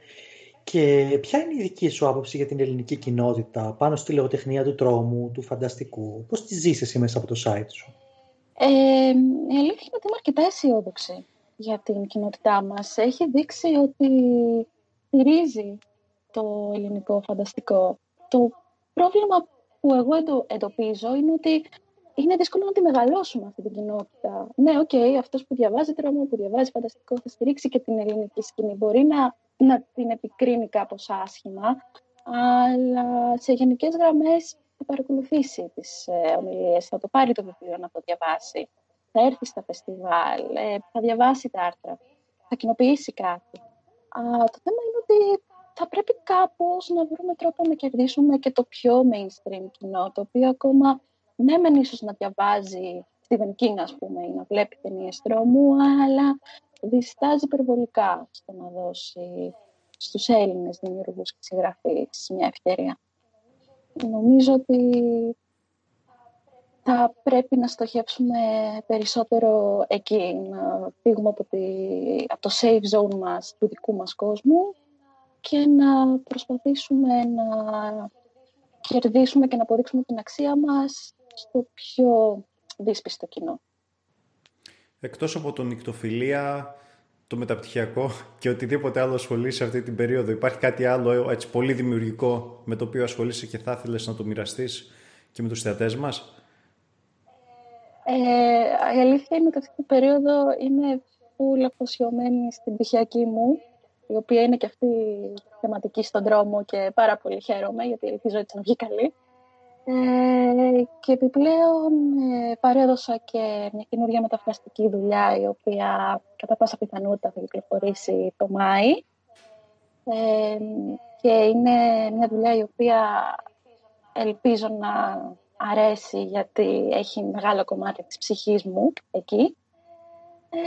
Και ποια είναι η δική σου άποψη για την ελληνική κοινότητα πάνω στη λογοτεχνία του τρόμου, του φανταστικού; Πώς τη ζεις εσύ μέσα από το site σου; Ε, η αλήθεια είναι ότι είμαι αρκετά αισιόδοξη για την κοινότητά μας. Έχει δείξει ότι στηρίζει το ελληνικό φανταστικό. Το πρόβλημα που εγώ εντοπίζω είναι ότι είναι δύσκολο να τη μεγαλώσουμε αυτή την κοινότητα. Ναι, OK, okay, αυτός που διαβάζει τρόμο, που διαβάζει φανταστικό θα στηρίξει και την ελληνική σκηνή. Μπορεί να, να την επικρίνει κάπως άσχημα, αλλά σε γενικές γραμμές θα παρακολουθήσει τις ε, ομιλίες, θα το πάρει το βιβλίο να το διαβάσει, θα έρθει στα φεστιβάλ, ε, θα διαβάσει τα άρθρα, θα κοινοποιήσει κάτι. Α, το θέμα είναι ότι θα πρέπει κάπως να βρούμε τρόπο να κερδίσουμε και το πιο mainstream κοινό, το οποίο ακόμα ναι μεν ίσως να διαβάζει Stephen King ας πούμε ή να βλέπει ταινίες τρόμου, αλλά διστάζει υπερβολικά στο να δώσει στους Έλληνες δημιουργούς και συγγραφείς μια ευκαιρία. Νομίζω ότι θα πρέπει να στοχεύσουμε περισσότερο εκεί, να φύγουμε από, τη, από το safe zone μας, του δικού μας κόσμου και να προσπαθήσουμε να κερδίσουμε και να αποδείξουμε την αξία μας στο πιο δύσπιστο κοινό. Εκτός από τον νυκτοφιλία, το μεταπτυχιακό και οτιδήποτε άλλο ασχολείσαι σε αυτή την περίοδο, υπάρχει κάτι άλλο έτσι, πολύ δημιουργικό με το οποίο ασχολείσαι και θα ήθελες να το μοιραστείς και με τους θεατές μας; Ε, η αλήθεια είναι ότι αυτή την περίοδο είμαι πολύ αφοσιωμένη στην πτυχιακή μου, η οποία είναι και αυτή θεματική στον δρόμο και πάρα πολύ χαίρομαι γιατί ελπίζω έτσι να βγει καλή. Ε, και επιπλέον ε, παρέδωσα και μια καινούργια μεταφραστική δουλειά η οποία κατά πάσα πιθανότητα θα κυκλοφορήσει το Μάη ε, και είναι μια δουλειά η οποία ελπίζω να αρέσει γιατί έχει μεγάλο κομμάτι της ψυχής μου εκεί ε,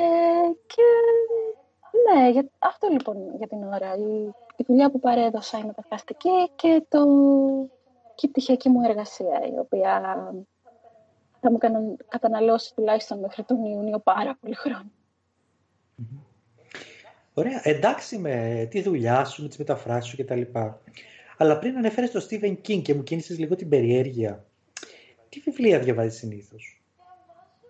και ναι, για, αυτό λοιπόν για την ώρα. Η, η δουλειά που παρέδωσα είναι μεταφραστική και το και η πτυχιακή μου εργασία, η οποία θα μου καταναλώσει τουλάχιστον μέχρι τον Ιούνιο πάρα πολύ χρόνο. Ωραία. Εντάξει με τη δουλειά σου, με τις μεταφράσεις σου κτλ. Αλλά πριν ανέφερες το Stephen King και μου κίνησες λίγο την περιέργεια. Τι βιβλία διαβάζεις συνήθως;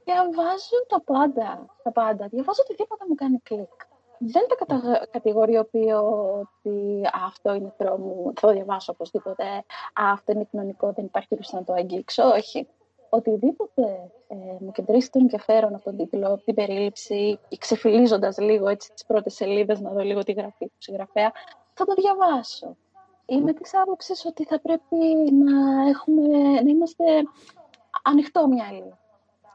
Διαβάζω τα πάντα. Τα πάντα. Διαβάζω οτιδήποτε μου κάνει κλικ δεν το κατα... κατηγοριοποιώ ότι αυτό είναι τρόμο, θα το διαβάσω οπωσδήποτε, αυτό είναι κοινωνικό, δεν υπάρχει περίπτωση να το αγγίξω. Όχι. Οτιδήποτε ε, μου κεντρήσει τον ενδιαφέρον από τον τίτλο, την περίληψη, ξεφυλίζοντας λίγο έτσι τις πρώτες σελίδες, να δω λίγο τη γραφή του συγγραφέα, θα το διαβάσω. Είμαι της άποψης ότι θα πρέπει να, έχουμε, να είμαστε ανοιχτό μυαλί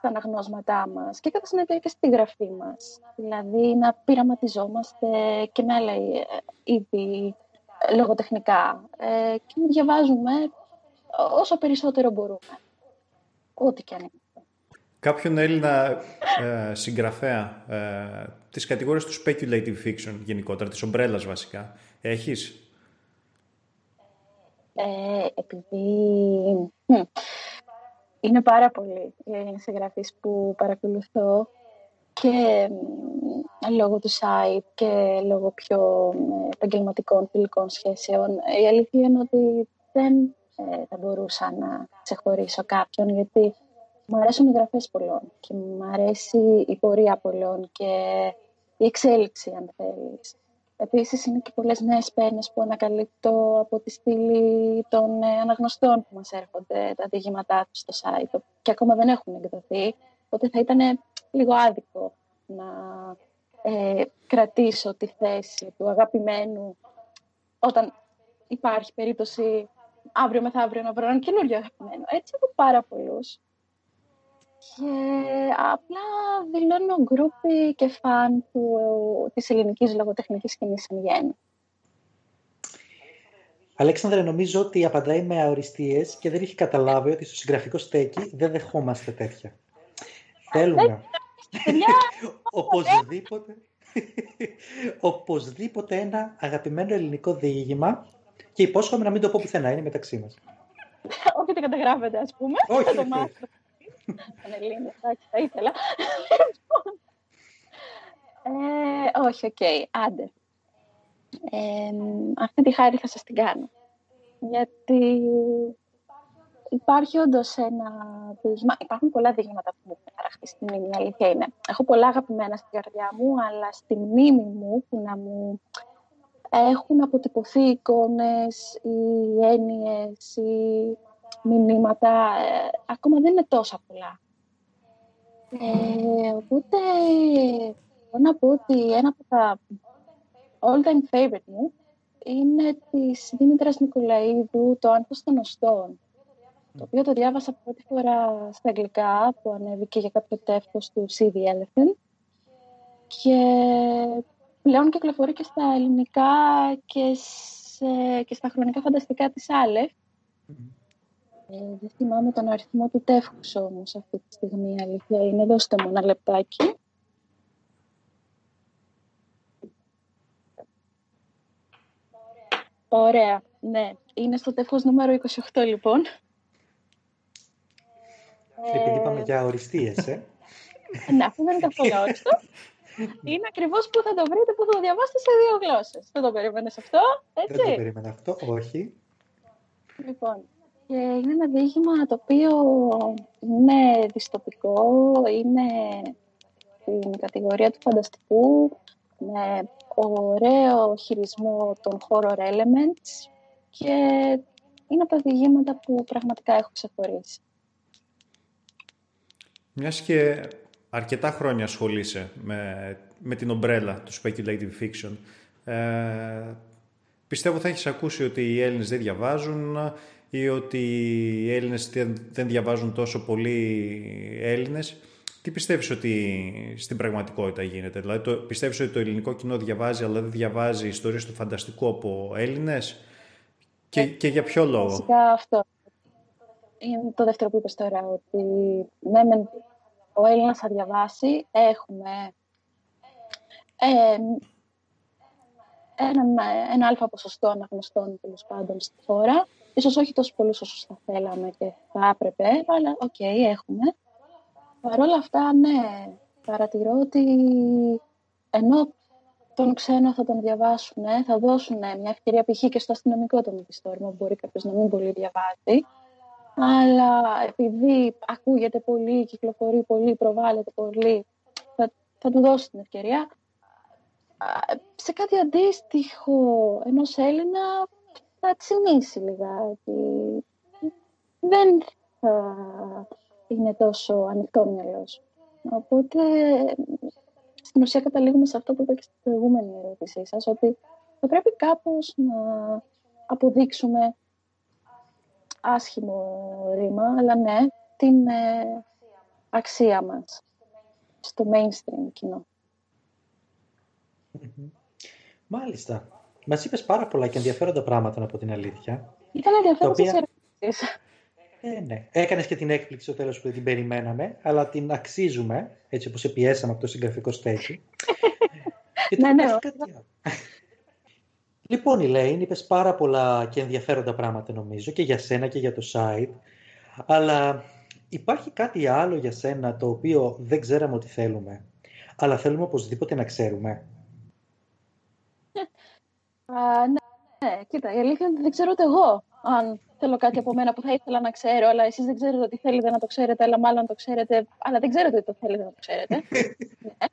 στα αναγνώσματά μας και κατά συνέπεια και στη γραφή μας. Δηλαδή να πειραματιζόμαστε και με άλλα ε, είδη ε, λογοτεχνικά ε, και να διαβάζουμε όσο περισσότερο μπορούμε. Ό,τι και αν είναι. Κάποιον Έλληνα ε, συγγραφέα ε, της κατηγορίας του speculative fiction γενικότερα, της ομπρέλας βασικά, έχεις; Ε, επειδή είναι πάρα πολλοί οι συγγραφείς που παρακολουθώ και λόγω του site και λόγω πιο επαγγελματικών φιλικών σχέσεων. Η αλήθεια είναι ότι δεν ε, θα μπορούσα να ξεχωρίσω κάποιον γιατί μου αρέσουν οι γραφές πολλών και μου αρέσει η πορεία πολλών και η εξέλιξη αν θέλεις. Επίσης είναι και πολλές νέες πένες που ανακαλύπτω από τη στήλη των ε, αναγνωστών που μας έρχονται τα διηγήματά τους στο site και ακόμα δεν έχουν εκδοθεί, οπότε θα ήταν λίγο άδικο να ε, κρατήσω τη θέση του αγαπημένου όταν υπάρχει περίπτωση αύριο μεθαύριο να βρω έναν καινούριο αγαπημένο. Έτσι έχω πάρα πολλούς και απλά δηλώνω γκρούπι και φαν του, της ελληνικής λογοτεχνικής σκηνής εν γένει. Αλέξανδρε, νομίζω ότι απαντάει με αοριστείες και δεν έχει καταλάβει ότι στο συγγραφικό στέκι δεν δεχόμαστε τέτοια. Θέλουμε. οπωσδήποτε, οπωσδήποτε ένα αγαπημένο ελληνικό διήγημα και υπόσχομαι να μην το πω πουθενά, είναι μεταξύ μας. Όχι δεν καταγράφεται, ας πούμε. Όχι, όχι. Πανελλήνια, εντάξει, θα ήθελα. ε, όχι, OK, okay, άντε. Ε, αυτή τη χάρη θα σας την κάνω. Γιατί υπάρχει όντως ένα διήγημα. Υπάρχουν πολλά διηγήματα που μου έχουν χαραχτεί στη μνήμη, η αλήθεια είναι. Έχω πολλά αγαπημένα στην καρδιά μου, αλλά στη μνήμη μου που να μου έχουν αποτυπωθεί εικόνες ή έννοιες ή μηνύματα, ε, ακόμα δεν είναι τόσα πολλά. Ε, οπότε, μπορώ να πω ότι ένα από τα all-time favorite μου είναι της Δήμητρας Νικολαίδου, το «Άνθος των Οστών», το οποίο το διάβασα πρώτη φορά στα αγγλικά, που ανέβηκε για κάποιο τεύχος του C.D. Elephant και πλέον κυκλοφορεί και στα ελληνικά και, σε, και στα χρονικά φανταστικά της Άλεφ. Ε, δεν θυμάμαι τον αριθμό του τεύχους όμως αυτή τη στιγμή, αλήθεια είναι. Δώστε μου ένα λεπτάκι. Ωραία, ναι. Είναι στο τεύχος νούμερο 28 λοιπόν. Επειδή είπαμε για οριστείες, ε. ναι, αυτό δεν είναι καθόλου όριστο. Είναι ακριβώς που θα το βρείτε, που θα το διαβάσετε σε δύο γλώσσες. Δεν το περίμενες αυτό, έτσι. Δεν το περίμενα αυτό, όχι. Λοιπόν, και είναι ένα διήγημα το οποίο είναι δυστοπικό, είναι στην κατηγορία του φανταστικού, με ωραίο χειρισμό των horror elements και είναι από τα διηγήματα που πραγματικά έχω ξεχωρίσει. Μιας και αρκετά χρόνια ασχολείσαι με, με την ομπρέλα του speculative fiction. Ε, πιστεύω θα έχεις ακούσει ότι οι Έλληνες δεν διαβάζουν ή ότι οι Έλληνες δεν διαβάζουν τόσο πολύ Έλληνες. Τι πιστεύεις ότι στην πραγματικότητα γίνεται, δηλαδή το, πιστεύεις ότι το ελληνικό κοινό διαβάζει αλλά δεν διαβάζει ιστορίες του φανταστικού από Έλληνες; Και, ε, και για ποιο λόγο; Φυσικά αυτό. Είναι το δεύτερο που είπες τώρα, ότι ναι, ο Έλληνας θα διαβάσει. Έχουμε ε, ένα, ένα άλφα ποσοστό αναγνωστών τέλος πάντων στη χώρα. Ίσως όχι τόσο πολλούς όσο θα θέλαμε και θα έπρεπε, αλλά οκ, έχουμε. Παρ' όλα αυτά, ναι, παρατηρώ ότι ενώ τον ξένο θα τον διαβάσουν, θα δώσουν μια ευκαιρία π.χ. και στο αστυνομικό το μυθιστόρημα, που μπορεί κάποιος να μην πολύ διαβάζει, αλλά επειδή ακούγεται πολύ, κυκλοφορεί πολύ, προβάλλεται πολύ, θα, θα του δώσει την ευκαιρία. Σε κάτι αντίστοιχο ενός Έλληνα θα τσιμήσει λιγάκι. Δεν θα είναι τόσο ανοιχτό μυαλός. Οπότε, στην ουσία καταλήγουμε σε αυτό που είπα και στην προηγούμενη ερώτησή σας, ότι θα πρέπει κάπως να αποδείξουμε άσχημο ρήμα, αλλά ναι, την ε, αξία μας στο mainstream κοινό. Μάλιστα. Μας είπες πάρα πολλά και ενδιαφέροντα πράγματα από την αλήθεια. Ήταν ενδιαφέροντες οποία... ερωτήσεις. Ε, ναι. Έκανες και την έκπληξη στο τέλος που δεν την περιμέναμε, αλλά την αξίζουμε, έτσι όπως σε πιέσαμε από το συγγραφικό στέκι. ναι, ναι. Λοιπόν, Ηλέιν, είπες πάρα πολλά και ενδιαφέροντα πράγματα νομίζω και για σένα και για το site. Αλλά υπάρχει κάτι άλλο για σένα το οποίο δεν ξέραμε ότι θέλουμε. Αλλά θέλουμε οπωσδήποτε να ξέρουμε. Α, ναι, ναι, κοίτα, η αλήθεια είναι ότι δεν ξέρω ούτε εγώ αν θέλω κάτι από μένα που θα ήθελα να ξέρω, αλλά εσείς δεν ξέρετε ότι θέλετε να το ξέρετε, αλλά μάλλον το ξέρετε, αλλά δεν ξέρετε ότι το θέλετε να το ξέρετε. ναι.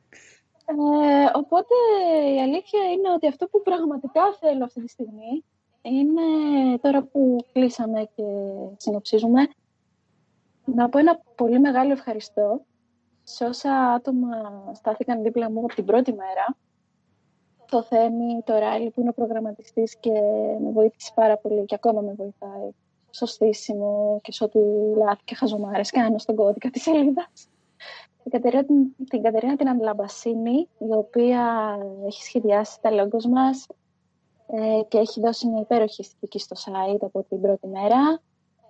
Ε, οπότε η αλήθεια είναι ότι αυτό που πραγματικά θέλω αυτή τη στιγμή είναι τώρα που κλείσαμε και συνοψίζουμε να πω ένα πολύ μεγάλο ευχαριστώ σε όσα άτομα στάθηκαν δίπλα μου από την πρώτη μέρα το Θέμη, το Ράιλι που είναι ο προγραμματιστής και με βοήθησε πάρα πολύ και ακόμα με βοηθάει στο στήσιμο και σε ό,τι λάθη και χαζομάρες κάνω στον κώδικα της σελίδας την Κατερίνα την, Κατερίνα την Αντλαμπασίνη, η οποία έχει σχεδιάσει τα λόγκος μας, ε, και έχει δώσει μια υπέροχη αισθητική στο site από την πρώτη μέρα.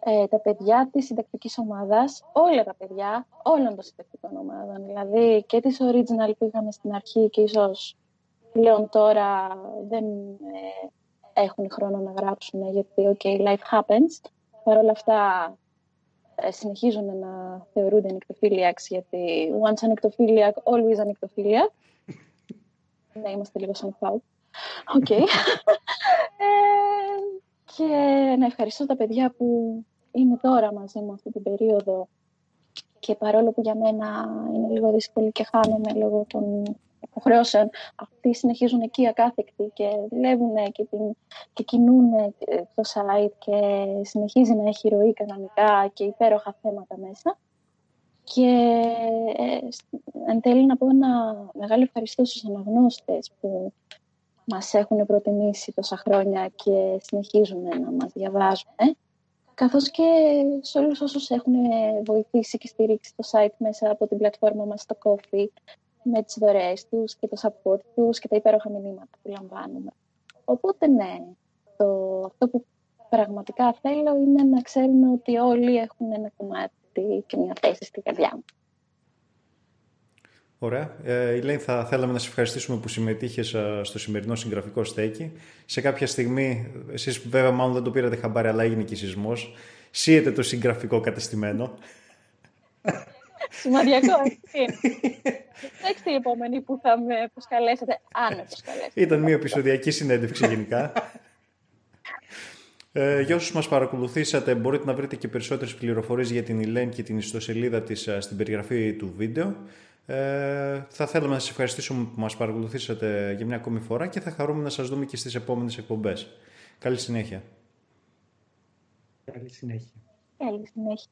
Ε, τα παιδιά της συντακτικής ομάδας, όλα τα παιδιά όλων των συντακτικών ομάδων, δηλαδή και της original που είχαμε στην αρχή και ίσως πλέον τώρα δεν ε, έχουν χρόνο να γράψουν γιατί ok, life happens. Παρ' όλα αυτά ε, συνεχίζουν να θεωρούνται nyctophiliacs γιατί once a nyctophiliac, always a nyctophiliac. ναι, είμαστε λίγο σαν φάου. Οκ. ε, και να ευχαριστώ τα παιδιά που είναι τώρα μαζί μου αυτή την περίοδο και παρόλο που για μένα είναι λίγο δύσκολη και χάνομαι λόγω των υποχρεώσεων, αυτοί συνεχίζουν εκεί ακάθεκτοι και δουλεύουν και, την, και κινούν ε, το site και συνεχίζει να έχει ροή κανονικά και υπέροχα θέματα μέσα. Και ε, εν τέλει να πω ένα μεγάλο ευχαριστώ στους αναγνώστες που μας έχουν προτιμήσει τόσα χρόνια και συνεχίζουν να μας διαβάζουν. Καθώς και σε όλους όσους έχουν βοηθήσει και στηρίξει το site μέσα από την πλατφόρμα μας στο Coffee με τις δωρεές τους και το support τους και τα υπέροχα μηνύματα που λαμβάνουμε. Οπότε ναι, το, αυτό που πραγματικά θέλω είναι να ξέρουμε ότι όλοι έχουν ένα κομμάτι και μια θέση στην καρδιά μου. Ωραία. Ε, Ηλέν, θα θέλαμε να σε ευχαριστήσουμε που συμμετείχες ε, στο σημερινό συγγραφικό στέκι. Σε κάποια στιγμή, εσείς βέβαια μάλλον δεν το πήρατε χαμπάρι, αλλά έγινε και σεισμός. Σύεται το συγγραφικό κατεστημένο. Σημαντικό, έτσι. Κοιτάξτε η επόμενη που θα με προσκαλέσετε, αν με προσκαλέσετε. Ήταν μια επεισοδιακή συνέντευξη γενικά. Ε, για όσους μας παρακολουθήσατε μπορείτε να βρείτε και περισσότερες πληροφορίες για την Ηλέν και την ιστοσελίδα της ε, στην περιγραφή του βίντεο. Ε, θα θέλαμε να σας ευχαριστήσουμε που μας παρακολουθήσατε για μια ακόμη φορά και θα χαρούμε να σας δούμε και στις επόμενες εκπομπές. Καλή συνέχεια. Καλή συνέχεια. Καλή συνέχεια.